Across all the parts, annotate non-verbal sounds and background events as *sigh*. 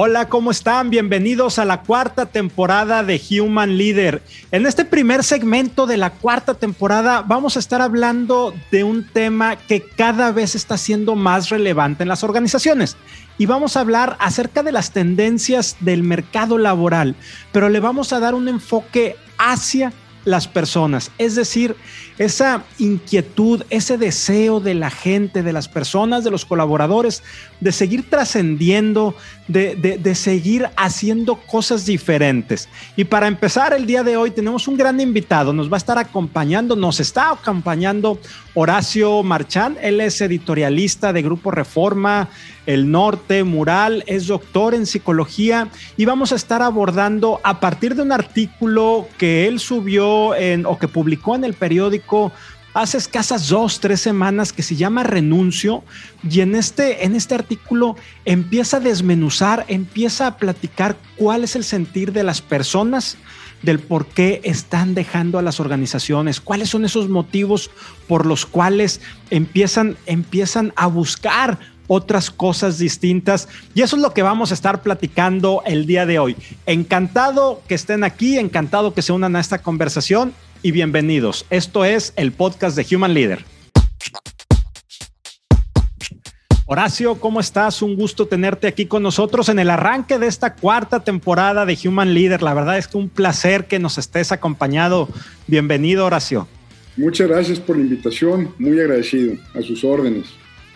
Hola, ¿cómo están? Bienvenidos a la cuarta temporada de Human Leader. En este primer segmento de la cuarta temporada vamos a estar hablando de un tema que cada vez está siendo más relevante en las organizaciones. Y vamos a hablar acerca de las tendencias del mercado laboral, pero le vamos a dar un enfoque hacia las personas, es decir, esa inquietud, ese deseo de la gente, de las personas, de los colaboradores, de seguir trascendiendo, de, seguir haciendo cosas diferentes. Y para empezar el día de hoy tenemos un gran invitado, nos va a estar acompañando, nos está acompañando Horacio Marchán, él es editorialista de Grupo Reforma, El Norte, Mural, es doctor en psicología y vamos a estar abordando a partir de un artículo que él subió en, o que publicó en el periódico hace escasas dos, tres semanas que se llama Renuncio y en este, en este artículo empieza a desmenuzar, empieza a platicar cuál es el sentir de las personas, del por qué están dejando a las organizaciones, cuáles son esos motivos por los cuales empiezan, empiezan a buscar otras cosas distintas. Y eso es lo que vamos a estar platicando el día de hoy. Encantado que estén aquí, encantado que se unan a esta conversación y bienvenidos. Esto es el podcast de Human Leader. Horacio, ¿cómo estás? Un gusto tenerte aquí con nosotros en el arranque de esta cuarta temporada de Human Leader. La verdad es que un placer que nos estés acompañado. Bienvenido, Horacio. Muchas gracias por la invitación, muy agradecido, a sus órdenes.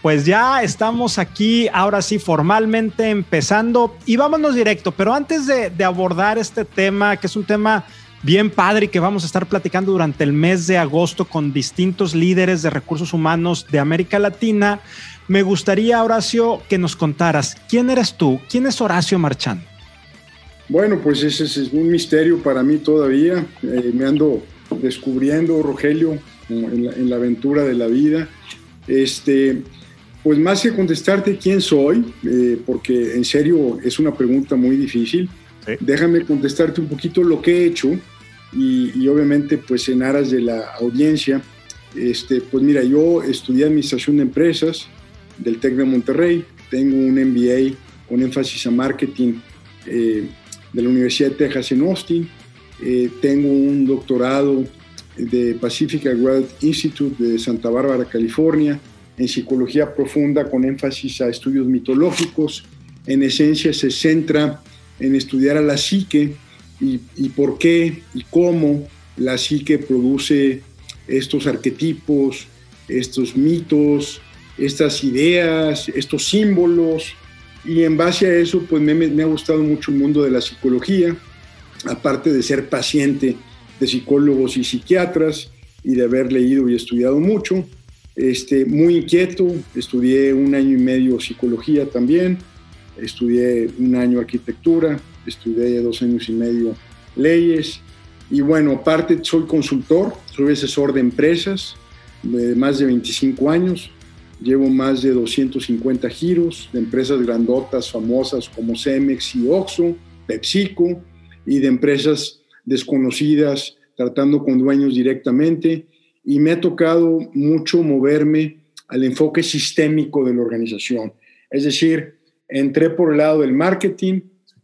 Pues ya estamos aquí, ahora sí, formalmente empezando y vámonos directo, pero antes de, de abordar este tema, que es un tema bien padre y que vamos a estar platicando durante el mes de agosto con distintos líderes de recursos humanos de América Latina. Me gustaría, Horacio, que nos contaras, ¿quién eres tú? ¿Quién es Horacio Marchán? Bueno, pues ese es un misterio para mí todavía. Eh, me ando descubriendo, Rogelio, en la, aventura de la vida. Este, pues más que contestarte quién soy, eh, porque en serio es una pregunta muy difícil, déjame contestarte un poquito lo que he hecho y, obviamente pues en aras de la audiencia, este, pues mira, yo estudié Administración de Empresas del TEC de Monterrey, tengo un MBA con énfasis a marketing eh, de la Universidad de Texas en Austin, eh, tengo un doctorado de Pacific Graduate Institute de Santa Bárbara, California, en psicología profunda con énfasis a estudios mitológicos. En esencia se centra en estudiar a la psique y, por qué y cómo la psique produce estos arquetipos, estos mitos, estas ideas, estos símbolos. Y en base a eso, pues me, me, ha gustado mucho el mundo de la psicología, aparte de ser paciente de psicólogos y psiquiatras y de haber leído y estudiado mucho. Este, muy inquieto, estudié un año y medio psicología también, estudié un año arquitectura, estudié dos años y medio leyes. Y bueno, aparte soy consultor, soy asesor de empresas de más de 25 años, llevo más de 250 giros de empresas grandotas, famosas como Cemex y Oxxo, PepsiCo y de empresas desconocidas tratando con dueños directamente. Y me ha tocado mucho moverme al enfoque sistémico de la organización. Es decir, entré por el lado del marketing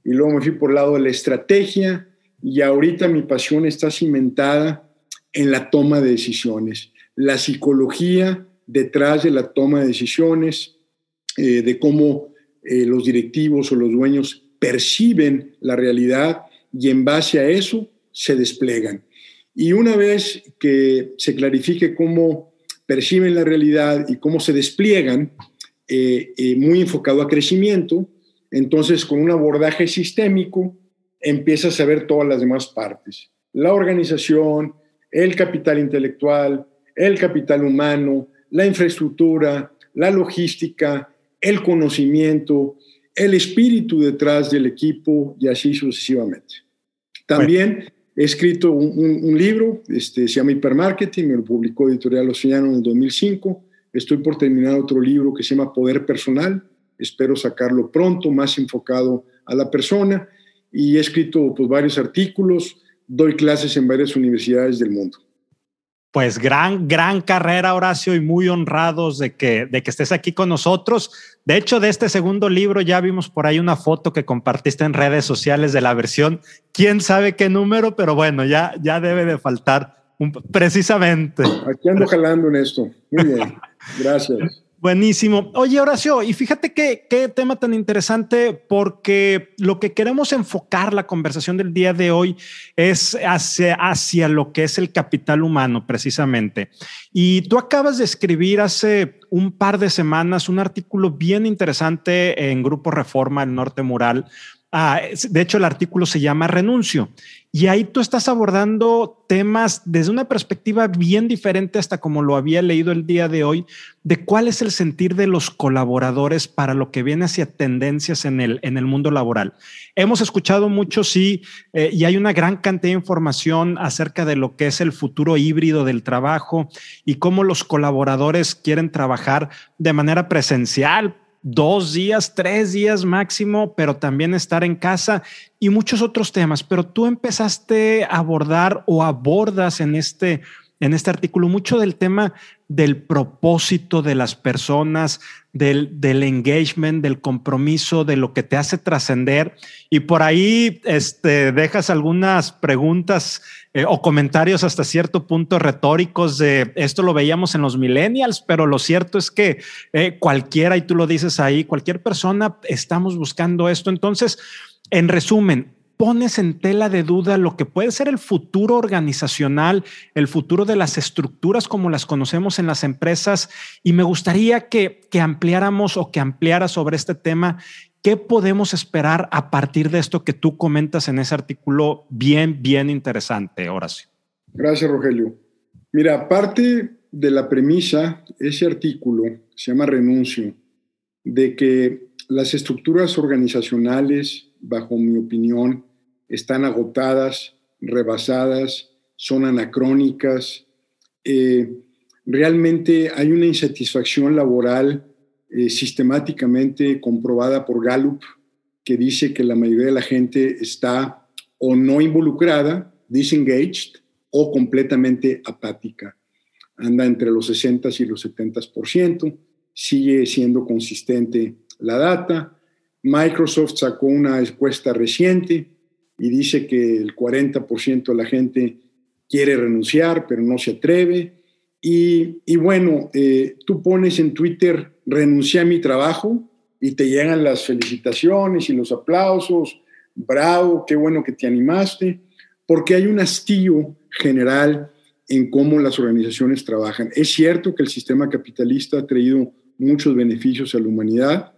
y luego me fui por el lado de la estrategia y ahorita mi pasión está cimentada en la toma de decisiones, la psicología detrás de la toma de decisiones, eh, de cómo eh, los directivos o los dueños perciben la realidad y en base a eso se desplegan. Y una vez que se clarifique cómo perciben la realidad y cómo se despliegan, eh, eh, muy enfocado a crecimiento, entonces con un abordaje sistémico empiezas a ver todas las demás partes. La organización, el capital intelectual, el capital humano, la infraestructura, la logística, el conocimiento, el espíritu detrás del equipo y así sucesivamente. También he escrito un, libro, este, se llama Hipermarketing, me lo publicó Editorial Océano en el 2005, Estoy por terminar otro libro que se llama Poder Personal. Espero sacarlo pronto, más enfocado a la persona. Y he escrito pues, varios artículos, doy clases en varias universidades del mundo. pues gran, gran carrera, Horacio, y muy honrados de que, de que estés aquí con nosotros. De hecho, de este segundo libro ya vimos por ahí una foto que compartiste en redes sociales de la versión, quién sabe qué número, pero bueno, ya, ya debe de faltar precisamente. Aquí ando jalando en esto. Muy bien, *laughs* gracias. Buenísimo. Oye, Horacio, y fíjate qué, tema tan interesante, porque lo que queremos enfocar la conversación del día de hoy es hacia, hacia lo que es el capital humano, precisamente. Y tú acabas de escribir hace un par de semanas un artículo bien interesante en Grupo Reforma, el Norte Mural, De hecho, el artículo se llama Renuncio y ahí tú estás abordando temas desde una perspectiva bien diferente hasta como lo había leído el día de hoy, de cuál es el sentir de los colaboradores para lo que viene hacia tendencias en el, en el mundo laboral. Hemos escuchado mucho, sí, eh, y hay una gran cantidad de información acerca de lo que es el futuro híbrido del trabajo y cómo los colaboradores quieren trabajar de manera presencial dos días, tres días máximo, pero también estar en casa y muchos otros temas. Pero tú empezaste a abordar o abordas en este, en este artículo mucho del tema del propósito de las personas, del, engagement, del compromiso, de lo que te hace trascender. Y por ahí este, dejas algunas preguntas eh, o comentarios hasta cierto punto retóricos de esto lo veíamos en los millennials, pero lo cierto es que eh, cualquiera, y tú lo dices ahí, cualquier persona estamos buscando esto. Entonces, en resumen, pones en tela de duda lo que puede ser el futuro organizacional, el futuro de las estructuras como las conocemos en las empresas. Y me gustaría que, que ampliáramos o que ampliara sobre este tema. ¿Qué podemos esperar a partir de esto que tú comentas en ese artículo bien, bien interesante, Horacio? Gracias, Rogelio. Mira, parte de la premisa, ese artículo se llama Renuncio, de que las estructuras organizacionales, bajo mi opinión, están agotadas, rebasadas, son anacrónicas. Eh, realmente hay una insatisfacción laboral eh, sistemáticamente comprobada por Gallup, que dice que la mayoría de la gente está o no involucrada, disengaged, o completamente apática. Anda entre los 60 y los 70%, sigue siendo consistente la data. Microsoft sacó una encuesta reciente y dice que el 40% de la gente quiere renunciar, pero no se atreve. Y, bueno, eh, tú pones en Twitter, renuncié a mi trabajo y te llegan las felicitaciones y los aplausos, bravo, qué bueno que te animaste, porque hay un hastío general en cómo las organizaciones trabajan. Es cierto que el sistema capitalista ha traído muchos beneficios a la humanidad,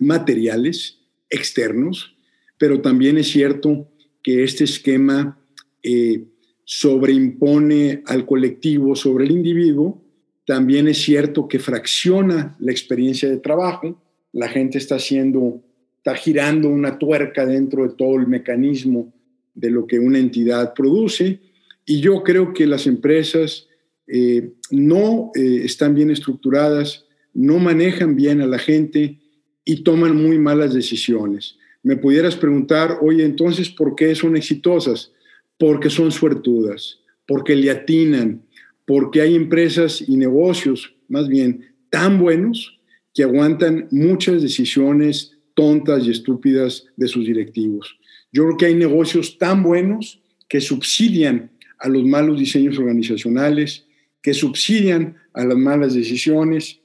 materiales, externos, pero también es cierto que este esquema eh, sobreimpone al colectivo sobre el individuo. También es cierto que fracciona la experiencia de trabajo. La gente está haciendo, está girando una tuerca dentro de todo el mecanismo de lo que una entidad produce. Y yo creo que las empresas eh, no eh, están bien estructuradas, no manejan bien a la gente y toman muy malas decisiones me pudieras preguntar, oye, entonces, ¿por qué son exitosas? Porque son suertudas, porque le atinan, porque hay empresas y negocios, más bien, tan buenos que aguantan muchas decisiones tontas y estúpidas de sus directivos. Yo creo que hay negocios tan buenos que subsidian a los malos diseños organizacionales, que subsidian a las malas decisiones,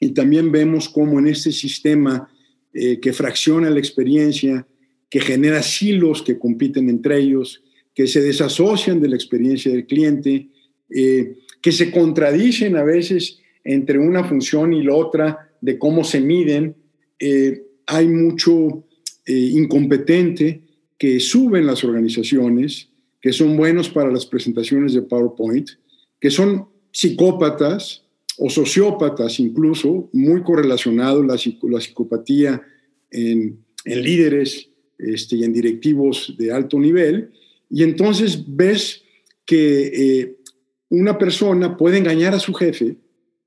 y también vemos cómo en este sistema eh, que fracciona la experiencia, que genera silos que compiten entre ellos, que se desasocian de la experiencia del cliente, eh, que se contradicen a veces entre una función y la otra de cómo se miden. Eh, hay mucho incompetente que suben las organizaciones, que son buenos para las presentaciones de PowerPoint, que son psicópatas, o sociópatas incluso, muy correlacionado la, la psicopatía en, líderes este, y en directivos de alto nivel. Y entonces ves que eh, una persona puede engañar a su jefe,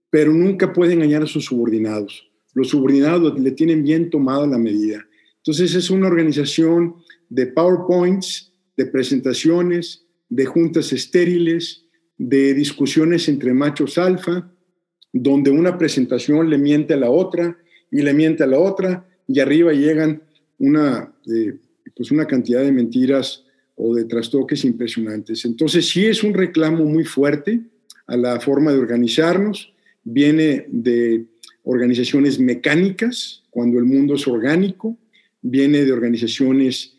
pero nunca puede engañar a sus subordinados. Los subordinados le tienen bien tomada la medida. Entonces es una organización de PowerPoints, de presentaciones, de juntas estériles, de discusiones entre machos alfa, donde una presentación le miente a la otra y le miente a la otra, y arriba llegan una, eh, pues una cantidad de mentiras o de trastoques impresionantes. Entonces sí es un reclamo muy fuerte a la forma de organizarnos, viene de organizaciones mecánicas, cuando el mundo es orgánico, viene de organizaciones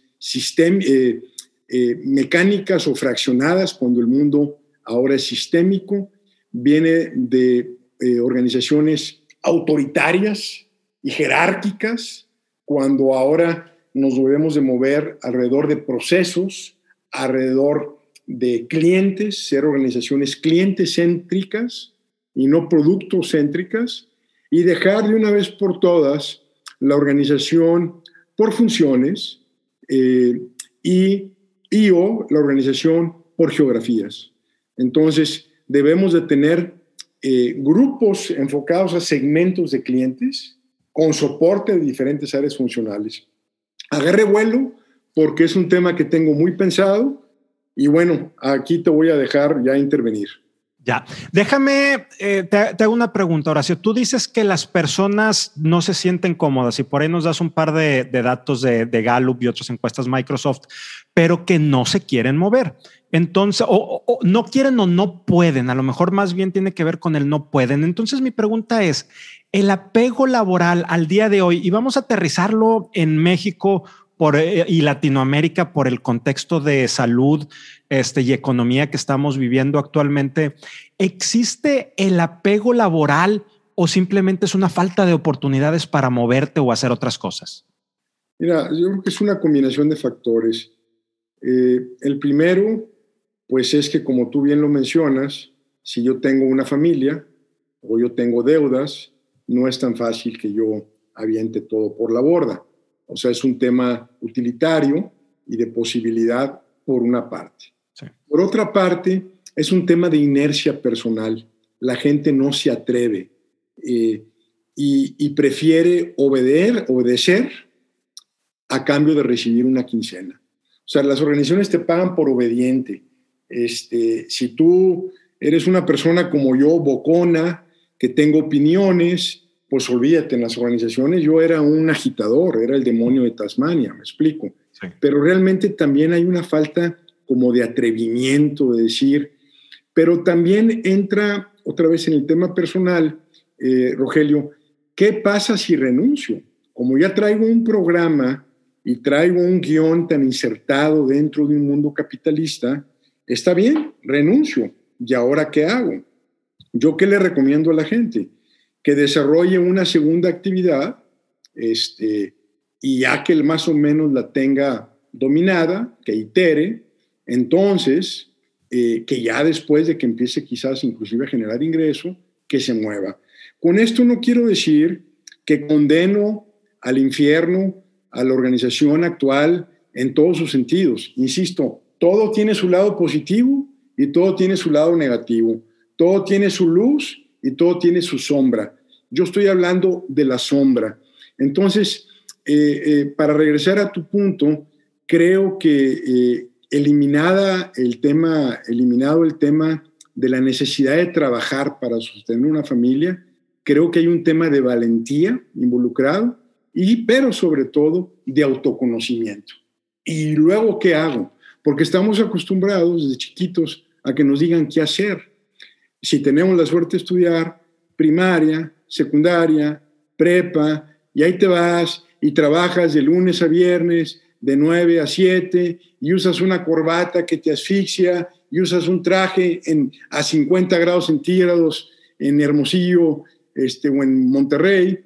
eh, eh, mecánicas o fraccionadas, cuando el mundo ahora es sistémico, viene de eh, organizaciones autoritarias y jerárquicas, cuando ahora nos debemos de mover alrededor de procesos, alrededor de clientes, ser organizaciones clientes céntricas y no productos céntricas, y dejar de una vez por todas la organización por funciones eh, y, y o la organización por geografías. Entonces, debemos de tener eh, grupos enfocados a segmentos de clientes con soporte de diferentes áreas funcionales. Agarre vuelo porque es un tema que tengo muy pensado y bueno, aquí te voy a dejar ya intervenir. Ya, déjame, eh, te, hago una pregunta, Horacio. Tú dices que las personas no se sienten cómodas y por ahí nos das un par de, datos de, de, Gallup y otras encuestas Microsoft, pero que no se quieren mover. Entonces, o, no quieren o no pueden, a lo mejor más bien tiene que ver con el no pueden. Entonces mi pregunta es, el apego laboral al día de hoy, y vamos a aterrizarlo en México eh, y Latinoamérica por el contexto de salud este, y economía que estamos viviendo actualmente, ¿existe el apego laboral o simplemente es una falta de oportunidades para moverte o hacer otras cosas? Mira, yo creo que es una combinación de factores. Eh, el primero, pues es que como tú bien lo mencionas, si yo tengo una familia o yo tengo deudas, no es tan fácil que yo aviente todo por la borda. O sea, es un tema utilitario y de posibilidad por una parte. Por otra parte, es un tema de inercia personal. La gente no se atreve eh, y, prefiere obedecer, obedecer a cambio de recibir una quincena. O sea, las organizaciones te pagan por obediente. Este, si tú eres una persona como yo, bocona, que tengo opiniones, pues olvídate, en las organizaciones yo era un agitador, era el demonio de Tasmania, me explico. Pero realmente también hay una falta como de atrevimiento, de decir, pero también entra otra vez en el tema personal, eh, Rogelio, ¿qué pasa si renuncio? Como ya traigo un programa y traigo un guion tan insertado dentro de un mundo capitalista, está bien, renuncio. ¿Y ahora qué hago? ¿Yo qué le recomiendo a la gente? Que desarrolle una segunda actividad este, y ya que más o menos la tenga dominada, que itere, entonces, eh, que ya después de que empiece quizás inclusive a generar ingreso, que se mueva. Con esto no quiero decir que condeno al infierno, a la organización actual en todos sus sentidos. Insisto, todo tiene su lado positivo y todo tiene su lado negativo. Todo tiene su luz y todo tiene su sombra. Yo estoy hablando de la sombra. Entonces, eh, eh, para regresar a tu punto, creo que eliminada el tema, eliminado el tema de la necesidad de trabajar para sostener una familia, creo que hay un tema de valentía involucrado, y, pero sobre todo de autoconocimiento. ¿Y luego qué hago? Porque estamos acostumbrados desde chiquitos a que nos digan qué hacer. Si tenemos la suerte de estudiar primaria, secundaria, prepa, y ahí te vas y trabajas de lunes a viernes de 9 a 7 y usas una corbata que te asfixia y usas un traje en, a 50 grados centígrados en Hermosillo este, o en Monterrey,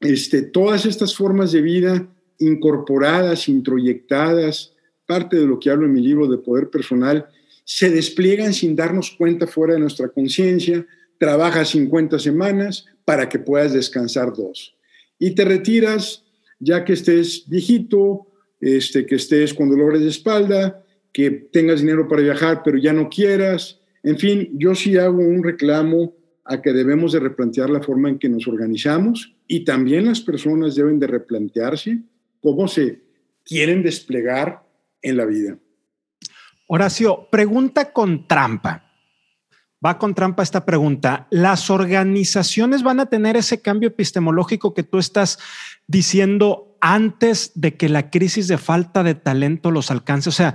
este, todas estas formas de vida incorporadas, introyectadas, parte de lo que hablo en mi libro de poder personal, se despliegan sin darnos cuenta fuera de nuestra conciencia, trabajas 50 semanas para que puedas descansar dos. Y te retiras ya que estés viejito este, que estés con dolores de espalda, que tengas dinero para viajar, pero ya no quieras. En fin, yo sí hago un reclamo a que debemos de replantear la forma en que nos organizamos y también las personas deben de replantearse cómo se quieren desplegar en la vida. Horacio, pregunta con trampa. Va con trampa esta pregunta. ¿Las organizaciones van a tener ese cambio epistemológico que tú estás diciendo antes de que la crisis de falta de talento los alcance? O sea,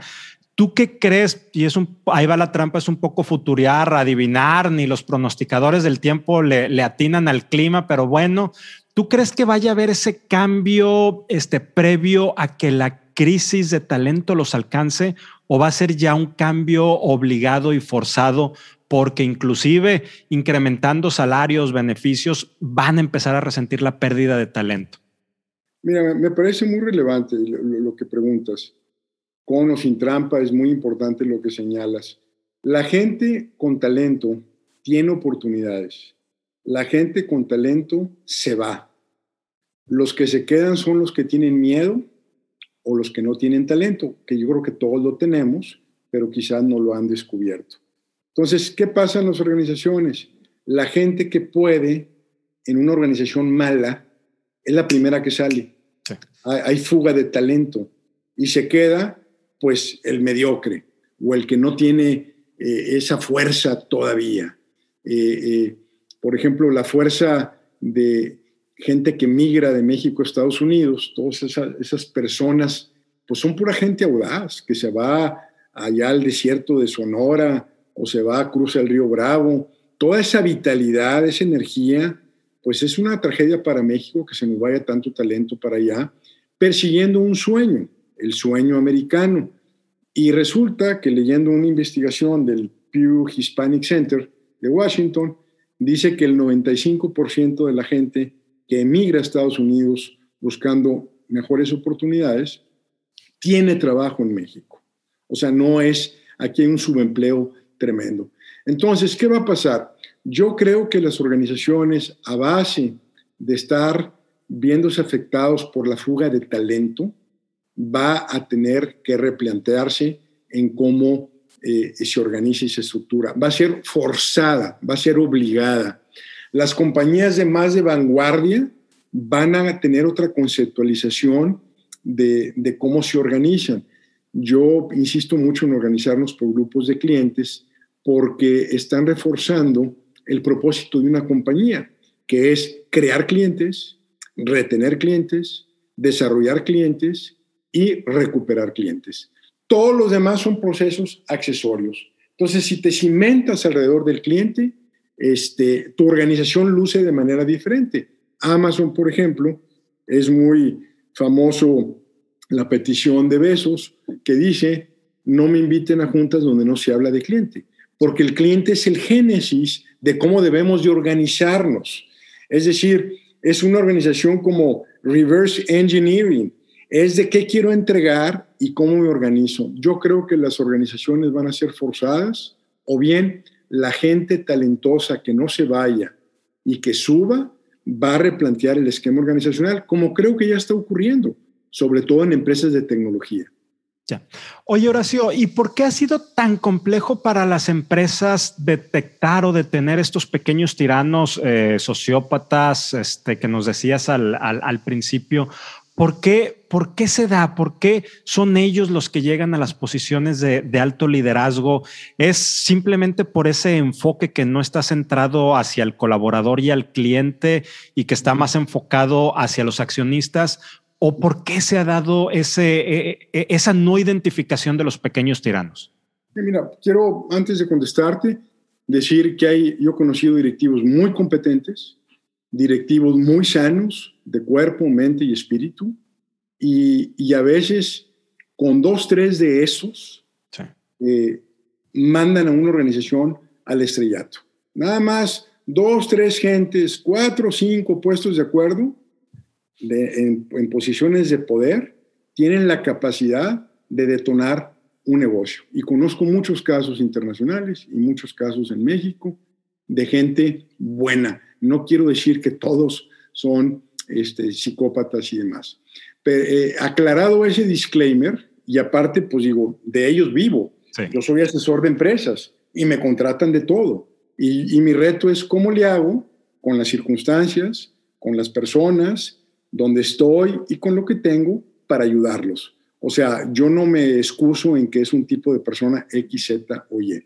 ¿Tú qué crees? Y es un, ahí va la trampa, es un poco futuriar, adivinar, ni los pronosticadores del tiempo le, atinan al clima, pero bueno, ¿tú crees que vaya a haber ese cambio este, previo a que la crisis de talento los alcance o va a ser ya un cambio obligado y forzado porque inclusive incrementando salarios, beneficios, van a empezar a resentir la pérdida de talento? Mira, me parece muy relevante lo, que preguntas con o sin trampa, es muy importante lo que señalas. La gente con talento tiene oportunidades. La gente con talento se va. Los que se quedan son los que tienen miedo o los que no tienen talento, que yo creo que todos lo tenemos, pero quizás no lo han descubierto. Entonces, ¿qué pasa en las organizaciones? La gente que puede en una organización mala es la primera que sale. Hay, hay fuga de talento y se queda pues el mediocre o el que no tiene eh, esa fuerza todavía. Eh, eh, por ejemplo, la fuerza de gente que migra de México a Estados Unidos, todas esas, personas, pues son pura gente audaz, que se va allá al desierto de Sonora o se va a cruzar el río Bravo. Toda esa vitalidad, esa energía, pues es una tragedia para México que se nos vaya tanto talento para allá, persiguiendo un sueño el sueño americano. Y resulta que leyendo una investigación del Pew Hispanic Center de Washington, dice que el 95% de la gente que emigra a Estados Unidos buscando mejores oportunidades tiene trabajo en México. O sea, no es, aquí hay un subempleo tremendo. Entonces, ¿qué va a pasar? Yo creo que las organizaciones a base de estar viéndose afectados por la fuga de talento, va a tener que replantearse en cómo eh, se organiza y se estructura. Va a ser forzada, va a ser obligada. Las compañías de más de vanguardia van a tener otra conceptualización de, de cómo se organizan. Yo insisto mucho en organizarnos por grupos de clientes porque están reforzando el propósito de una compañía, que es crear clientes, retener clientes, desarrollar clientes y recuperar clientes. Todos los demás son procesos accesorios. Entonces, si te cimentas alrededor del cliente, este, tu organización luce de manera diferente. Amazon, por ejemplo, es muy famoso la petición de besos que dice, no me inviten a juntas donde no se habla de cliente, porque el cliente es el génesis de cómo debemos de organizarnos. Es decir, es una organización como reverse engineering, es de qué quiero entregar y cómo me organizo. Yo creo que las organizaciones van a ser forzadas o bien la gente talentosa que no se vaya y que suba va a replantear el esquema organizacional, como creo que ya está ocurriendo, sobre todo en empresas de tecnología. Ya. Oye, Horacio, ¿y por qué ha sido tan complejo para las empresas detectar o detener estos pequeños tiranos eh, sociópatas este, que nos decías al, al, al principio? ¿Por qué, ¿Por qué se da? ¿Por qué son ellos los que llegan a las posiciones de, alto liderazgo? ¿Es simplemente por ese enfoque que no está centrado hacia el colaborador y al cliente y que está más enfocado hacia los accionistas? ¿O por qué se ha dado ese, e, e, esa no identificación de los pequeños tiranos? Mira, quiero antes de contestarte decir que hay, yo he conocido directivos muy competentes, directivos muy sanos de cuerpo, mente y espíritu, y, a veces con dos, tres de esos eh, mandan a una organización al estrellato. Nada más dos, tres gentes, cuatro, cinco puestos de acuerdo en, en posiciones de poder, tienen la capacidad de detonar un negocio. Y conozco muchos casos internacionales y muchos casos en México de gente buena no quiero decir que todos son este, psicópatas y demás. Pero, eh, aclarado ese disclaimer, y aparte, pues digo, de ellos vivo. Yo soy asesor de empresas y me contratan de todo. Y, y mi reto es cómo le hago con las circunstancias, con las personas, donde estoy y con lo que tengo para ayudarlos. O sea, yo no me excuso en que es un tipo de persona X, Z o Y.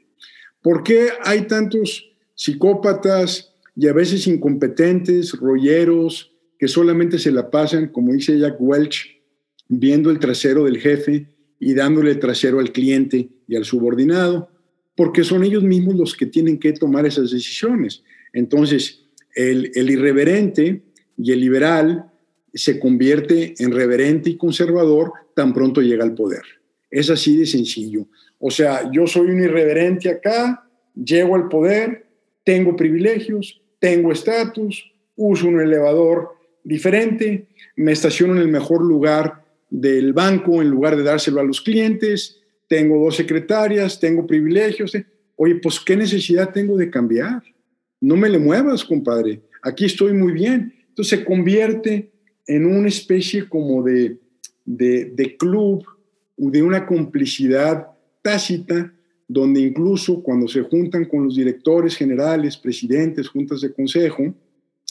¿Por qué hay tantos psicópatas y a veces incompetentes, rolleros, que solamente se la pasan, como dice Jack Welch, viendo el trasero del jefe y dándole el trasero al cliente y al subordinado? Porque son ellos mismos los que tienen que tomar esas decisiones. Entonces, el, el irreverente y el liberal se convierte en reverente y conservador tan pronto llega al poder. Es así de sencillo. O sea, yo soy un irreverente acá, llego al poder, tengo privilegios, tengo estatus, uso un elevador diferente, me estaciono en el mejor lugar del banco en lugar de dárselo a los clientes, tengo dos secretarias, tengo privilegios. Oye, pues ¿qué necesidad tengo de cambiar? No me le muevas, compadre. Aquí estoy muy bien. Entonces se convierte en una especie como de, de, de club, de una complicidad tácita, donde incluso cuando se juntan con los directores generales, presidentes, juntas de consejo,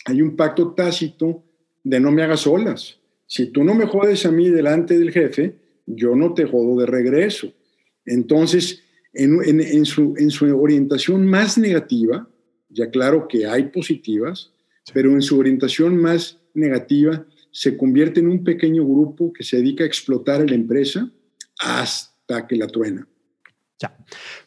hay un pacto tácito de no me hagas olas. Si tú no me jodes a mí delante del jefe, yo no te jodo de regreso. Entonces, en, en, su, en su orientación más negativa, ya claro que hay positivas, pero en su orientación más negativa se convierte en un pequeño grupo que se dedica a explotar a la empresa hasta que la truena. Ya.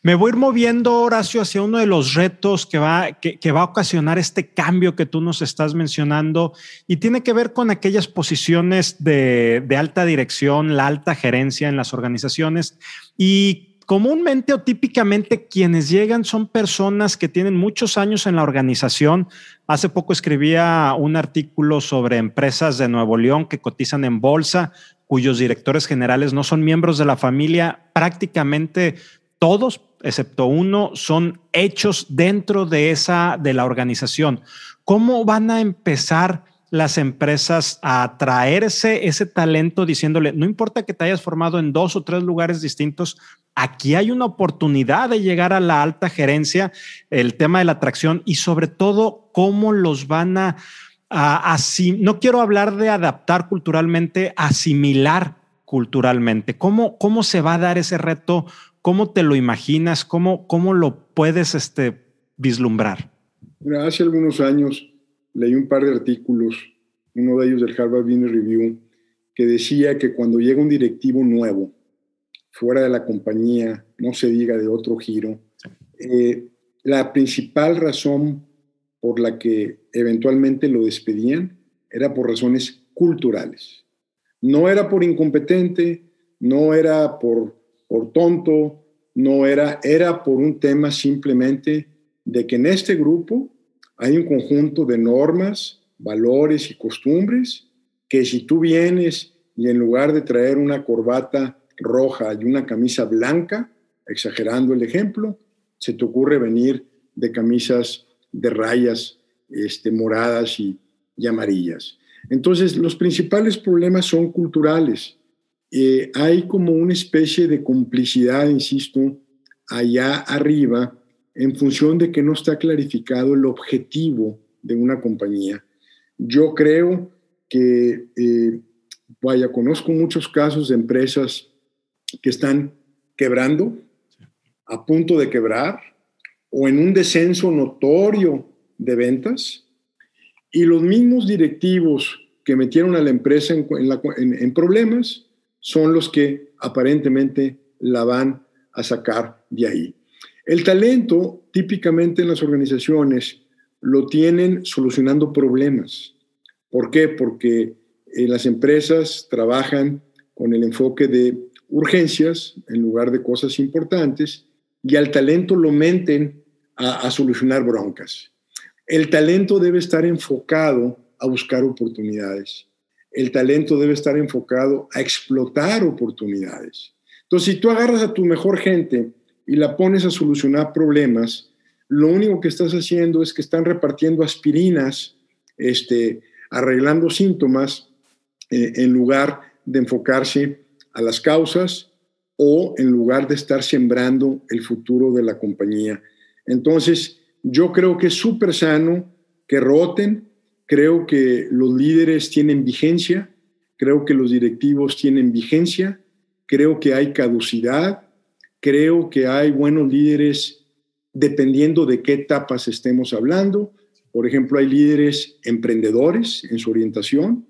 Me voy a ir moviendo, Horacio, hacia uno de los retos que va, que, va a ocasionar este cambio que tú nos estás mencionando y tiene que ver con aquellas posiciones de, de alta dirección, la alta gerencia en las organizaciones y comúnmente o típicamente quienes llegan son personas que tienen muchos años en la organización. Hace poco escribía un artículo sobre empresas de Nuevo León que cotizan en bolsa, cuyos directores generales no son miembros de la familia. Prácticamente todos, excepto uno, son hechos dentro de esa de la organización. ¿Cómo van a empezar? Las empresas a atraerse ese talento diciéndole, no importa que te hayas formado en dos o tres lugares distintos, aquí hay una oportunidad de llegar a la alta gerencia, el tema de la atracción y sobre todo cómo los van a, así, no quiero hablar de adaptar culturalmente, asimilar culturalmente. ¿Cómo, cómo se va a dar ese reto? ¿Cómo te lo imaginas? ¿Cómo, cómo lo puedes este, vislumbrar? hace algunos años leí un par de artículos, uno de ellos del Harvard Business Review, que decía que cuando llega un directivo nuevo, fuera de la compañía, no se diga de otro giro, eh, la principal razón por la que eventualmente lo despedían era por razones culturales. No era por incompetente, no era por, por tonto, no era, era por un tema simplemente de que en este grupo hay un conjunto de normas, valores y costumbres que si tú vienes y en lugar de traer una corbata roja y una camisa blanca, exagerando el ejemplo, se te ocurre venir de camisas de rayas este, moradas y, amarillas. Entonces, los principales problemas son culturales. Eh, hay como una especie de complicidad, insisto, allá arriba en función de que no está clarificado el objetivo de una compañía. Yo creo que, eh, vaya, conozco muchos casos de empresas que están quebrando, a punto de quebrar, o en un descenso notorio de ventas, y los mismos directivos que metieron a la empresa en, en problemas son los que aparentemente la van a sacar de ahí. El talento típicamente en las organizaciones lo tienen solucionando problemas. ¿Por qué? Porque en las empresas trabajan con el enfoque de urgencias en lugar de cosas importantes y al talento lo meten a, a solucionar broncas. El talento debe estar enfocado a buscar oportunidades. El talento debe estar enfocado a explotar oportunidades. Entonces, si tú agarras a tu mejor gente y la pones a solucionar problemas, lo único que estás haciendo es que están repartiendo aspirinas, este, arreglando síntomas, eh, en lugar de enfocarse a las causas o en lugar de estar sembrando el futuro de la compañía. Entonces, yo creo que es súper sano que roten, creo que los líderes tienen vigencia, creo que los directivos tienen vigencia, creo que hay caducidad, creo que hay buenos líderes dependiendo de qué etapas estemos hablando. Por ejemplo, hay líderes emprendedores en su orientación,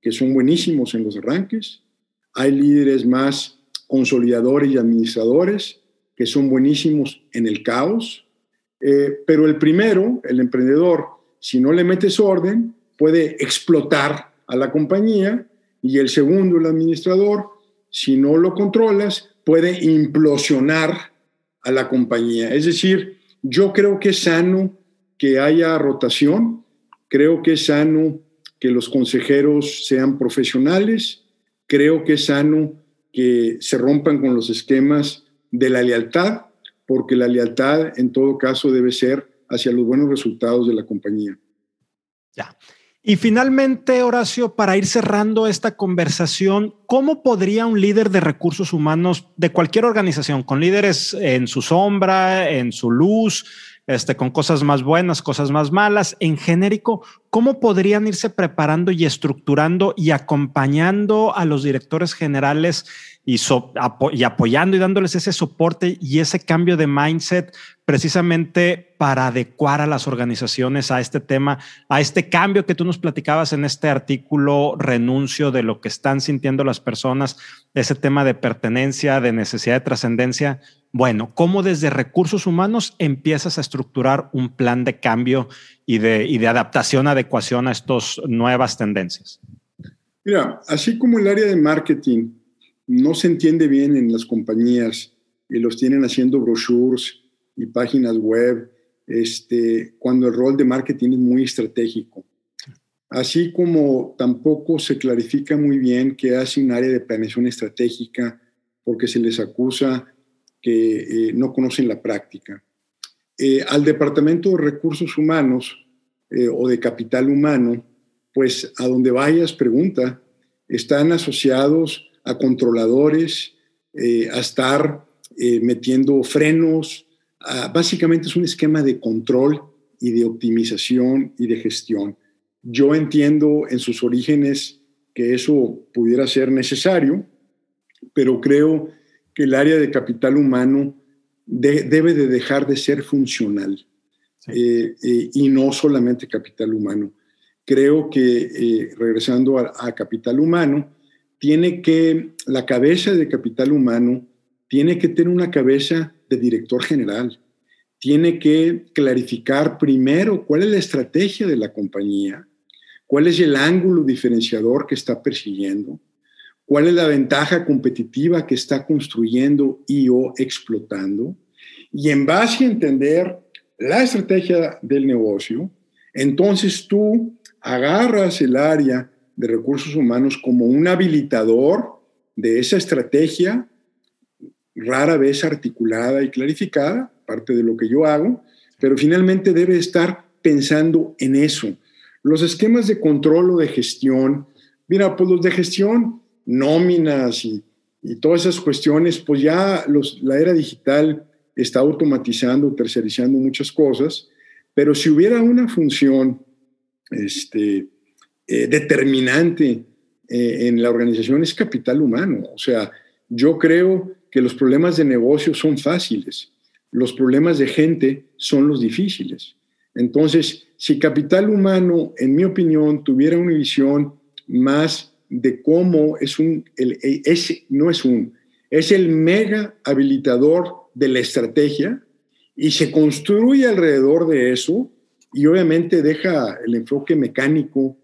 que son buenísimos en los arranques. Hay líderes más consolidadores y administradores, que son buenísimos en el caos. Eh, pero el primero, el emprendedor, si no le metes orden, puede explotar a la compañía. Y el segundo, el administrador, si no lo controlas, puede implosionar a la compañía. Es decir, yo creo que es sano que haya rotación, creo que es sano que los consejeros sean profesionales, creo que es sano que se rompan con los esquemas de la lealtad, porque la lealtad en todo caso debe ser hacia los buenos resultados de la compañía. Ya. Y finalmente, Horacio, para ir cerrando esta conversación, ¿cómo podría un líder de recursos humanos de cualquier organización, con líderes en su sombra, en su luz, este, con cosas más buenas, cosas más malas, en genérico, ¿cómo podrían irse preparando y estructurando y acompañando a los directores generales y, y, apoyando y dándoles ese soporte y ese cambio de mindset precisamente para adecuar a las organizaciones a este tema, a este cambio que tú nos platicabas en este artículo, renuncio de lo que están sintiendo las personas, ese tema de pertenencia, de necesidad de trascendencia. Bueno, ¿cómo desde recursos humanos empiezas a estructurar un plan de cambio y de, adaptación, adecuación a estas nuevas tendencias? Mira, así como el área de marketing no se entiende bien en las compañías y los tienen haciendo brochures y páginas web, este, cuando el rol de marketing es muy estratégico. Así como tampoco se clarifica muy bien qué hace un área de planeación estratégica porque se les acusa que eh, no conocen la práctica. Eh, al Departamento de Recursos Humanos eh, o de Capital Humano, pues a donde vayas, pregunta, están asociados a controladores, a estar metiendo frenos. básicamente es un esquema de control y de optimización y de gestión. Yo entiendo en sus orígenes que eso pudiera ser necesario, pero creo que el área de capital humano debe de dejar de ser funcional eh, y no solamente capital humano. Creo que regresando a capital humano, tiene que, la cabeza de capital humano tiene que tener una cabeza de director general. Tiene que clarificar primero cuál es la estrategia de la compañía, cuál es el ángulo diferenciador que está persiguiendo, cuál es la ventaja competitiva que está construyendo y o explotando. Y en base a entender la estrategia del negocio, entonces tú agarras el área de recursos humanos como un habilitador de esa estrategia, rara vez articulada y clarificada, parte de lo que yo hago, pero finalmente debe estar pensando en eso. Los esquemas de control o de gestión, mira, pues los de gestión, nóminas y, todas esas cuestiones, pues ya los, la era digital está automatizando, tercerizando muchas cosas, pero si hubiera una función este, eh, determinante eh, en la organización es capital humano. O sea, yo creo que los problemas de negocio son fáciles, los problemas de gente son los difíciles. Entonces, si capital humano, en mi opinión, tuviera una visión más de cómo es un, el, es, no es un, es el mega habilitador de la estrategia y se construye alrededor de eso y obviamente deja el enfoque mecánico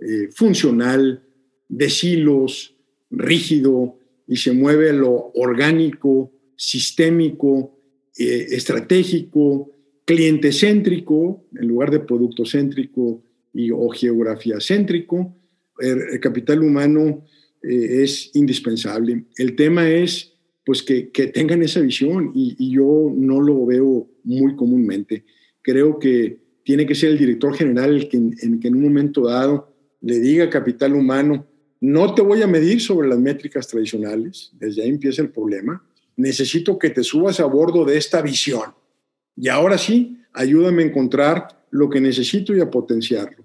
eh, funcional, de silos, rígido, y se mueve lo orgánico, sistémico, eh, estratégico, cliente céntrico, en lugar de producto céntrico y, o geografía céntrico. El, capital humano eh, es indispensable. El tema es pues que, tengan esa visión y, yo no lo veo muy comúnmente. Creo que tiene que ser el director general el que en un momento dado le diga capital humano, no te voy a medir sobre las métricas tradicionales, desde ahí empieza el problema, necesito que te subas a bordo de esta visión. Y ahora sí, ayúdame a encontrar lo que necesito y a potenciarlo.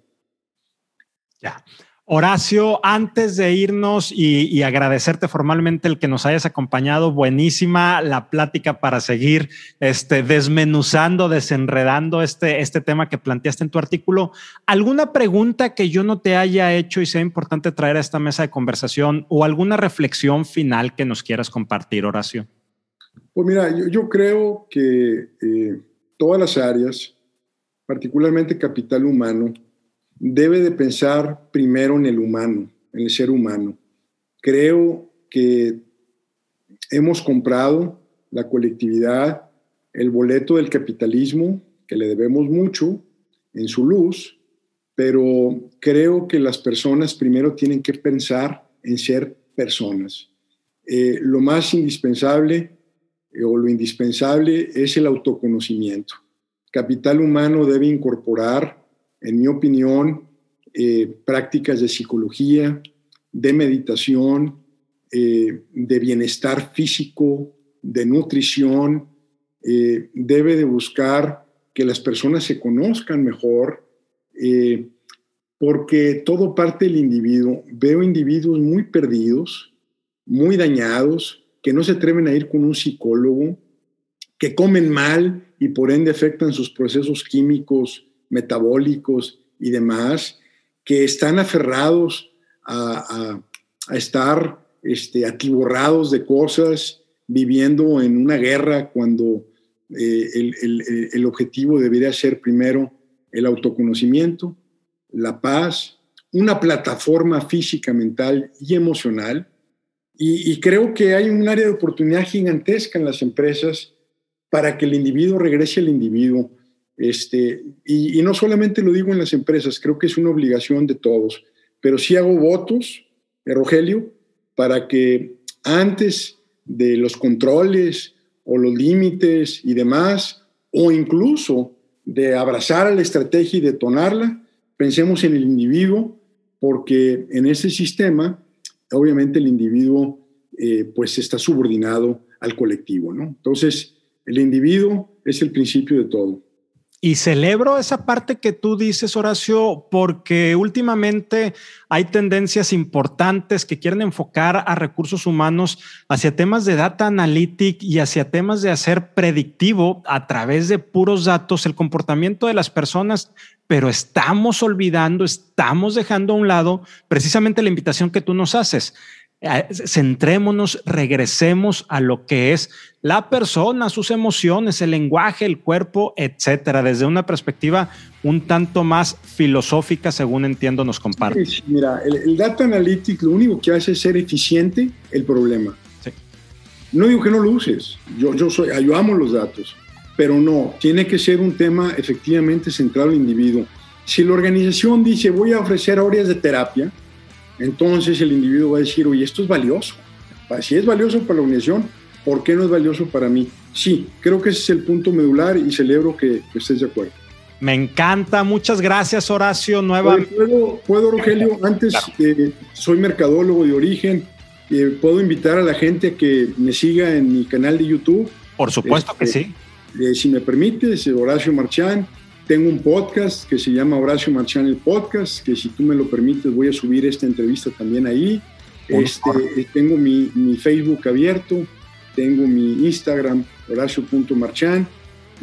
Ya. Horacio, antes de irnos y, agradecerte formalmente el que nos hayas acompañado, buenísima la plática para seguir este, desmenuzando, desenredando este, este tema que planteaste en tu artículo. ¿Alguna pregunta que yo no te haya hecho y sea importante traer a esta mesa de conversación o alguna reflexión final que nos quieras compartir, Horacio? Pues mira, yo, creo que eh, todas las áreas, particularmente capital humano, debe de pensar primero en el humano, en el ser humano. Creo que hemos comprado la colectividad, el boleto del capitalismo, que le debemos mucho en su luz, pero creo que las personas primero tienen que pensar en ser personas. Eh, lo más indispensable eh, o lo indispensable es el autoconocimiento. Capital humano debe incorporar en mi opinión, eh, prácticas de psicología, de meditación, eh, de bienestar físico, de nutrición, eh, debe de buscar que las personas se conozcan mejor, porque todo parte del individuo. Veo individuos muy perdidos, muy dañados, que no se atreven a ir con un psicólogo, que comen mal y por ende afectan sus procesos químicos metabólicos y demás, que están aferrados a, estar este, atiborrados de cosas, viviendo en una guerra cuando eh, el, objetivo debería ser primero el autoconocimiento, la paz, una plataforma física, mental y emocional. Y, creo que hay un área de oportunidad gigantesca en las empresas para que el individuo regrese al individuo, este, y, no solamente lo digo en las empresas, creo que es una obligación de todos, pero sí hago votos, eh, Rogelio, para que antes de los controles o los límites y demás, o incluso de abrazar la estrategia y detonarla, pensemos en el individuo, porque en ese sistema, obviamente el individuo eh, pues está subordinado al colectivo, ¿no? Entonces, el individuo es el principio de todo. Y celebro esa parte que tú dices, Horacio, porque últimamente hay tendencias importantes que quieren enfocar a recursos humanos hacia temas de data analytic y hacia temas de hacer predictivo a través de puros datos el comportamiento de las personas, pero estamos olvidando, estamos dejando a un lado precisamente la invitación que tú nos haces centrémonos, regresemos a lo que es la persona, sus emociones, el lenguaje, el cuerpo, etcétera, desde una perspectiva un tanto más filosófica, según entiendo, nos comparte. mira, el, data analytics lo único que hace es ser eficiente el problema. No digo que no lo uses, yo, yo, soy, yo amo los datos, pero no, tiene que ser un tema efectivamente centrado al individuo. Si la organización dice voy a ofrecer horas de terapia, entonces el individuo va a decir, oye, esto es valioso. Si es valioso para la organización, ¿por qué no es valioso para mí? Sí, creo que ese es el punto medular y celebro que, estés de acuerdo. Me encanta, muchas gracias Horacio. Nueva... ¿Puedo, puedo Rogelio? Antes, eh, soy mercadólogo de origen, eh, puedo invitar a la gente a que me siga en mi canal de YouTube. Por supuesto que este, sí. Eh, si me permites, Horacio Marchán. Tengo un podcast que se llama Horacio Marchán el Podcast, que si tú me lo permites voy a subir esta entrevista también ahí. Este, eh, tengo mi, mi, Facebook abierto, tengo mi Instagram, horacio.marchán,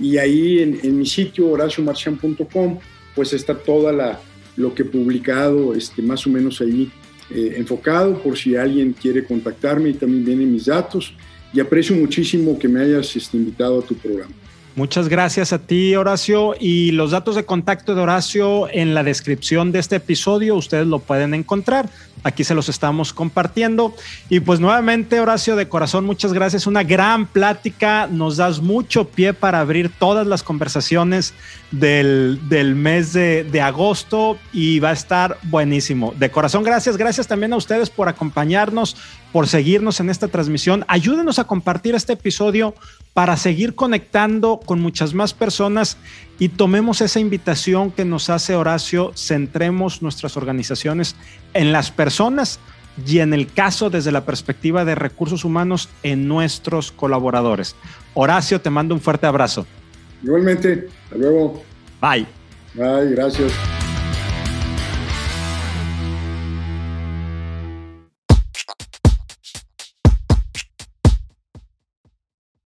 y ahí en, en mi sitio, horaciomarchán.com, pues está toda la, lo que he publicado, este, más o menos ahí eh, enfocado, por si alguien quiere contactarme, y también vienen mis datos, y aprecio muchísimo que me hayas este, invitado a tu programa. Muchas gracias a ti, Horacio. Y los datos de contacto de Horacio en la descripción de este episodio, ustedes lo pueden encontrar. Aquí se los estamos compartiendo. Y pues nuevamente, Horacio, de corazón, muchas gracias. Una gran plática. Nos das mucho pie para abrir todas las conversaciones del, mes de, de agosto y va a estar buenísimo. De corazón, gracias. Gracias también a ustedes por acompañarnos, por seguirnos en esta transmisión. Ayúdenos a compartir este episodio para seguir conectando con muchas más personas y tomemos esa invitación que nos hace Horacio, centremos nuestras organizaciones en las personas y en el caso desde la perspectiva de recursos humanos en nuestros colaboradores. Horacio, te mando un fuerte abrazo. Igualmente, hasta luego. Bye. Bye, gracias.